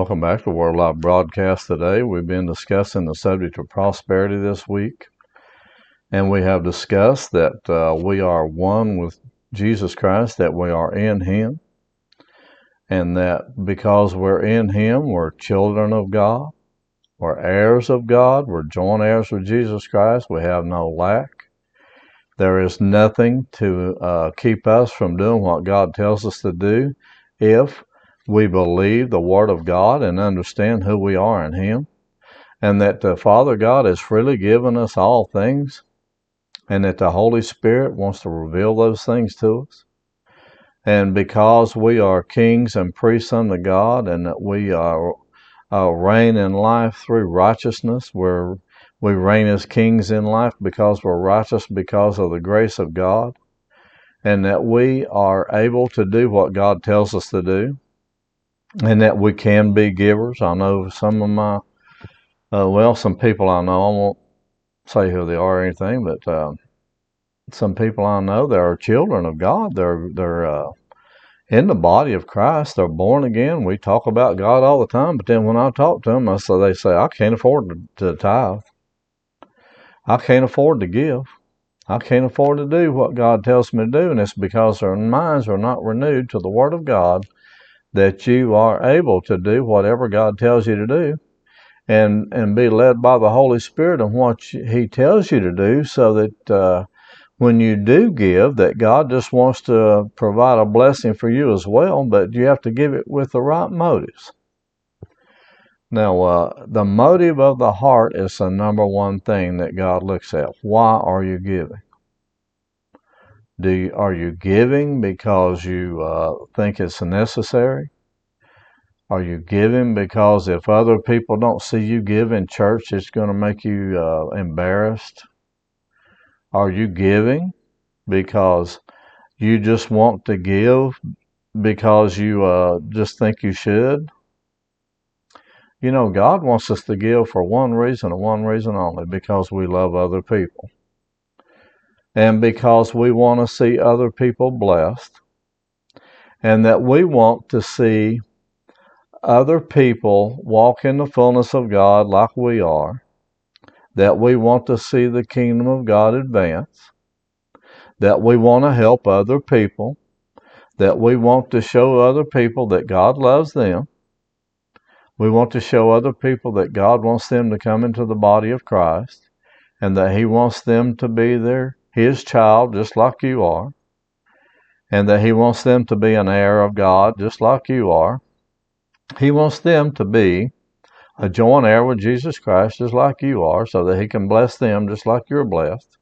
Welcome back to Word Alive Broadcast today. We've been discussing the subject of prosperity this week, and we have discussed that uh, we are one with Jesus Christ, that we are in Him, and that because we're in Him, we're children of God, we're heirs of God, we're joint heirs with Jesus Christ, we have no lack. There is nothing to uh, keep us from doing what God tells us to do if we believe the Word of God and understand who we are in Him, and that the Father God has freely given us all things, and that the Holy Spirit wants to reveal those things to us. And because we are kings and priests unto God, and that we are uh, reign in life through righteousness, where we reign as kings in life because we're righteous because of the grace of God, and that we are able to do what God tells us to do and that we can be givers. I know some of my, uh, well, some people I know, I won't say who they are or anything, but uh, some people I know that are children of God. They're they're uh, in the body of Christ. They're born again. We talk about God all the time, but then when I talk to them, I say they say I can't afford to, to tithe. I can't afford to give. I can't afford to do what God tells me to do, and it's because their minds are not renewed to the Word of God that you are able to do whatever God tells you to do and, and be led by the Holy Spirit in what He tells you to do so that uh, when you do give, that God just wants to provide a blessing for you as well, but you have to give it with the right motives. Now, uh, the motive of the heart is the number one thing that God looks at. Why are you giving? Do you, are you giving because you uh, think it's necessary? Are you giving because if other people don't see you give in church, it's going to make you uh, embarrassed? Are you giving because you just want to give because you uh, just think you should? You know, God wants us to give for one reason and one reason only because we love other people and because we want to see other people blessed, and that we want to see other people walk in the fullness of God like we are, that we want to see the kingdom of God advance, that we want to help other people, that we want to show other people that God loves them. We want to show other people that God wants them to come into the body of Christ and that He wants them to be there his child just like you are, and that he wants them to be an heir of God just like you are. He wants them to be a joint heir with Jesus Christ just like you are, so that he can bless them just like you're blessed,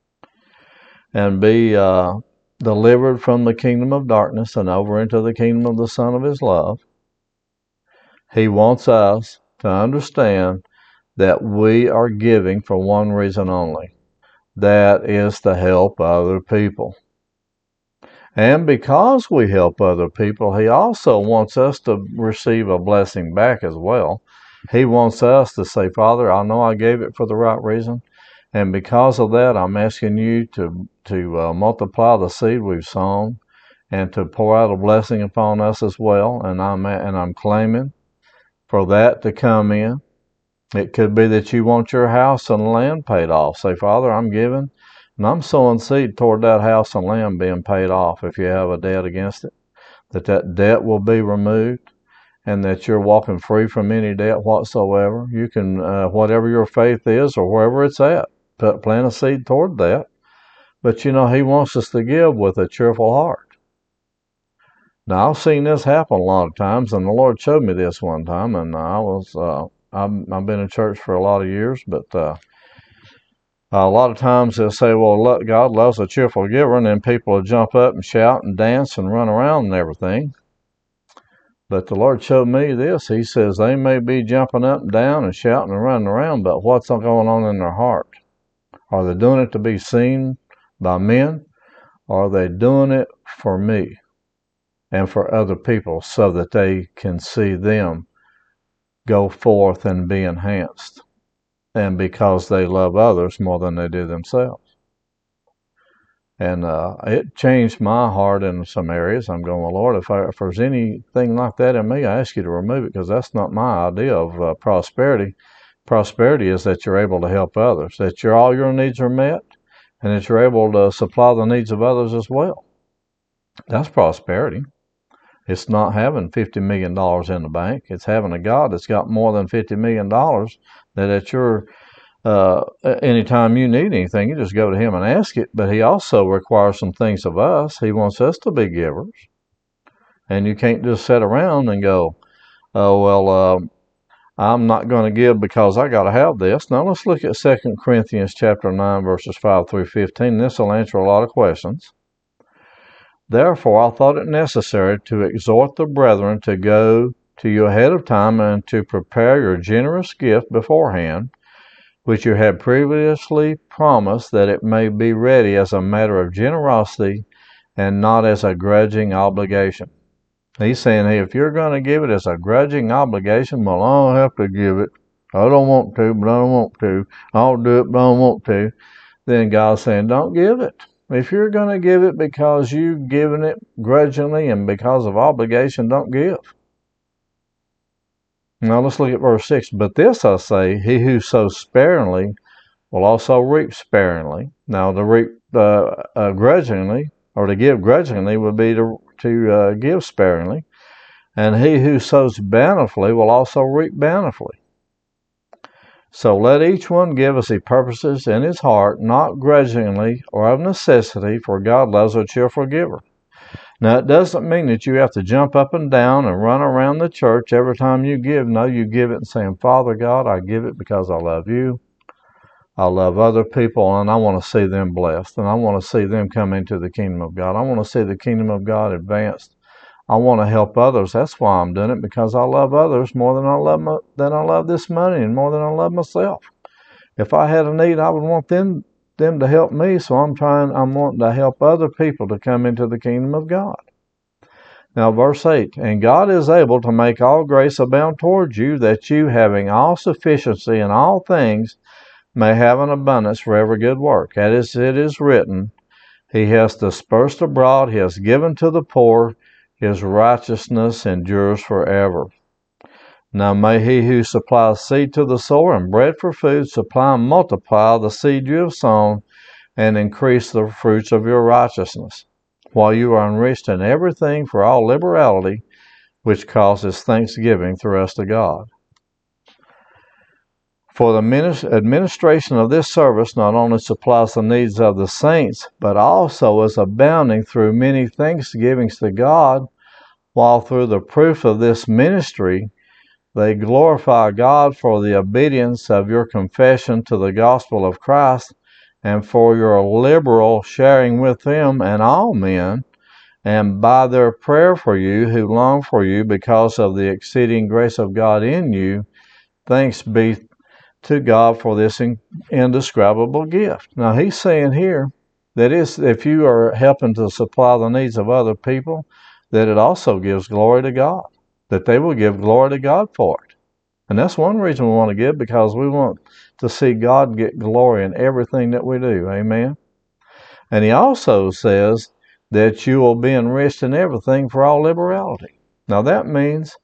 and be uh, delivered from the kingdom of darkness and over into the kingdom of the Son of his love. He wants us to understand that we are giving for one reason only that is to help other people. And because we help other people, He also wants us to receive a blessing back as well. He wants us to say, Father, I know I gave it for the right reason. And because of that, I'm asking you to, to uh, multiply the seed we've sown and to pour out a blessing upon us as well. And I'm, and I'm claiming for that to come in. It could be that you want your house and land paid off. Say, Father, I'm giving and I'm sowing seed toward that house and land being paid off if you have a debt against it. That that debt will be removed and that you're walking free from any debt whatsoever. You can, uh, whatever your faith is or wherever it's at, put, plant a seed toward that. But you know, He wants us to give with a cheerful heart. Now, I've seen this happen a lot of times, and the Lord showed me this one time, and I was uh, I've, I've been in church for a lot of years, but uh, a lot of times they'll say, well, God loves a cheerful giver, and then people will jump up and shout and dance and run around and everything. But the Lord showed me this. He says they may be jumping up and down and shouting and running around, but what's going on in their heart? Are they doing it to be seen by men? Or are they doing it for me and for other people so that they can see them go forth and be enhanced? And because they love others more than they do themselves. And uh, it changed my heart in some areas. I'm going, well, Lord, if, I, if there's anything like that in me, I ask you to remove it because that's not my idea of uh, prosperity. Prosperity is that you're able to help others, that all your needs are met, and that you're able to supply the needs of others as well. That's prosperity. It's not having $50 million in the bank. It's having a God that's got more than $50 million that at your uh, anytime you need anything, you just go to him and ask it. But he also requires some things of us. He wants us to be givers. And you can't just sit around and go, oh, well, uh, I'm not going to give because I got to have this. Now let's look at 2 Corinthians chapter 9, verses 5 through 15. This will answer a lot of questions. Therefore, I thought it necessary to exhort the brethren to go to you ahead of time and to prepare your generous gift beforehand which you had previously promised that it may be ready as a matter of generosity and not as a grudging obligation. He's saying, hey, if you're going to give it as a grudging obligation, well, I don't have to give it. I don't want to, but I don't want to. I'll do it, but I don't want to. Then God's saying, don't give it. If you're going to give it because you've given it grudgingly and because of obligation, don't give. Now let's look at verse 6. But this I say, he who sows sparingly will also reap sparingly. Now to reap uh, uh, grudgingly, or to give grudgingly, would be to, to uh, give sparingly. And he who sows bountifully will also reap bountifully. So let each one give as he purposes in his heart, not grudgingly or of necessity, for God loves a cheerful giver. Now, it doesn't mean that you have to jump up and down and run around the church every time you give. No, you give it and saying, Father God, I give it because I love you. I love other people and I want to see them blessed and I want to see them come into the kingdom of God. I want to see the kingdom of God advanced. I want to help others. That's why I'm doing it because I love others more than I love my, than I love this money and more than I love myself. If I had a need, I would want them them to help me, so I'm trying, I'm wanting to help other people to come into the kingdom of God. Now, verse 8 And God is able to make all grace abound towards you, that you, having all sufficiency in all things, may have an abundance for every good work. As it is written, He has dispersed abroad, He has given to the poor, His righteousness endures forever. Now may he who supplies seed to the sower and bread for food supply and multiply the seed you have sown and increase the fruits of your righteousness, while you are enriched in everything for all liberality, which causes thanksgiving through us to God. For the administration of this service not only supplies the needs of the saints, but also is abounding through many thanksgivings to God, while through the proof of this ministry, they glorify God for the obedience of your confession to the gospel of Christ and for your liberal sharing with them and all men, and by their prayer for you who long for you because of the exceeding grace of God in you. Thanks be to God for this indescribable gift. Now, he's saying here that if you are helping to supply the needs of other people, that it also gives glory to God that they will give glory to God for it. And that's one reason we want to give because we want to see God get glory in everything that we do. Amen. And he also says that you will be enriched in everything for all liberality. Now that means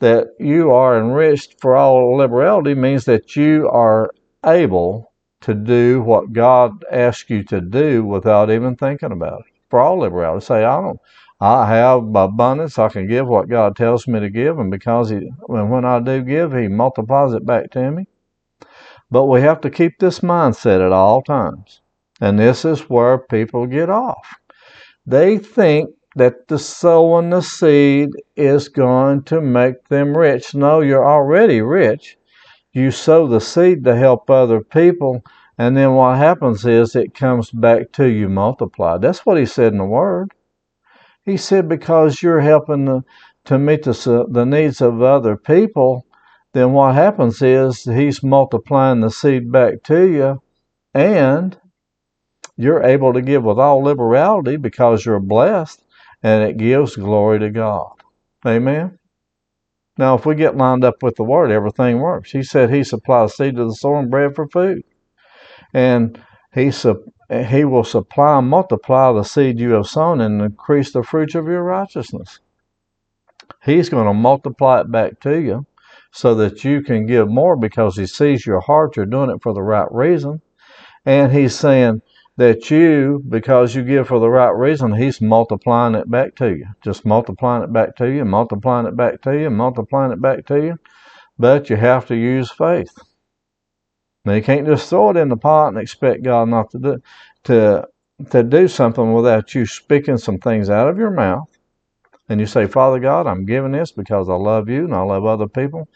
that you are enriched for all liberality means that you are able to do what God asks you to do without even thinking about it. For all liberality. Say, I don't I have abundance. I can give what God tells me to give, and because He, when I do give, He multiplies it back to me. But we have to keep this mindset at all times, and this is where people get off. They think that the sowing the seed is going to make them rich. No, you're already rich. You sow the seed to help other people, and then what happens is it comes back to you multiplied. That's what He said in the Word. He said, because you're helping to, to meet the, the needs of other people, then what happens is he's multiplying the seed back to you and you're able to give with all liberality because you're blessed and it gives glory to God. Amen. Now, if we get lined up with the Word, everything works. He said He supplies seed to the sower and bread for food. And He, he will supply and multiply the seed you have sown and increase the fruits of your righteousness. He's going to multiply it back to you so that you can give more because He sees your heart, you're doing it for the right reason. And He's saying, that you, because you give for the right reason, He's multiplying it back to you. Just multiplying it back to you, multiplying it back to you, multiplying it back to you. But you have to use faith. Now you can't just throw it in the pot and expect God not to do to to do something without you speaking some things out of your mouth. And you say, Father God, I'm giving this because I love you and I love other people.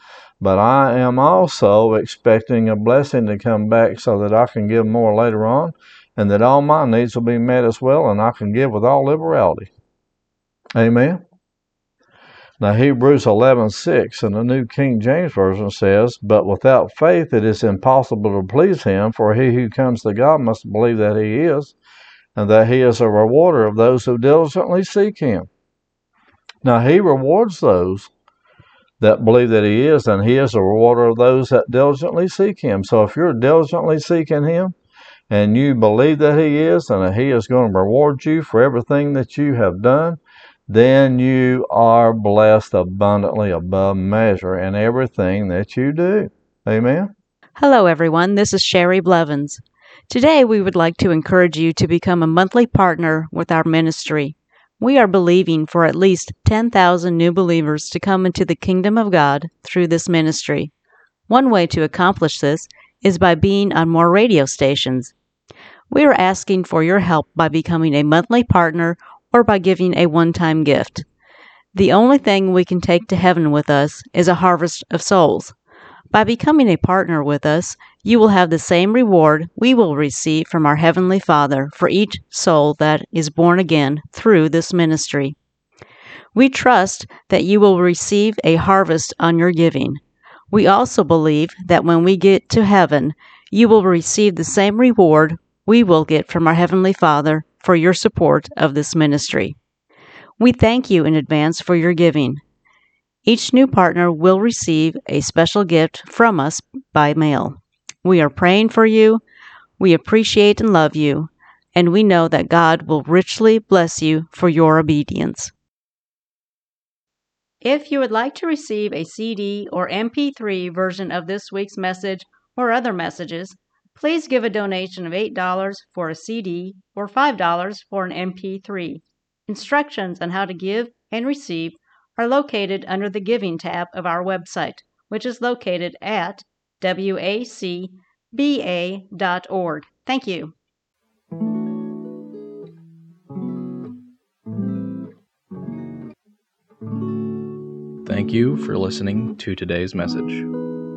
But I am also expecting a blessing to come back so that I can give more later on and that all my needs will be met as well, and I can give with all liberality. Amen. Now Hebrews 11:6 in the New King James Version says, "But without faith it is impossible to please him, for he who comes to God must believe that he is, and that he is a rewarder of those who diligently seek him." Now he rewards those that believe that he is, and he is a rewarder of those that diligently seek him. So if you're diligently seeking him, and you believe that He is and that He is going to reward you for everything that you have done, then you are blessed abundantly above measure in everything that you do. Amen. Hello, everyone. This is Sherry Blevins. Today, we would like to encourage you to become a monthly partner with our ministry. We are believing for at least 10,000 new believers to come into the kingdom of God through this ministry. One way to accomplish this is by being on more radio stations. We are asking for your help by becoming a monthly partner or by giving a one time gift. The only thing we can take to heaven with us is a harvest of souls. By becoming a partner with us, you will have the same reward we will receive from our Heavenly Father for each soul that is born again through this ministry. We trust that you will receive a harvest on your giving. We also believe that when we get to heaven, you will receive the same reward we will get from our Heavenly Father for your support of this ministry. We thank you in advance for your giving. Each new partner will receive a special gift from us by mail. We are praying for you. We appreciate and love you, and we know that God will richly bless you for your obedience. If you would like to receive a CD or MP3 version of this week's message or other messages, please give a donation of $8 for a CD or $5 for an MP3. Instructions on how to give and receive are located under the Giving tab of our website, which is located at wacba.org. Thank you. Thank you for listening to today's message.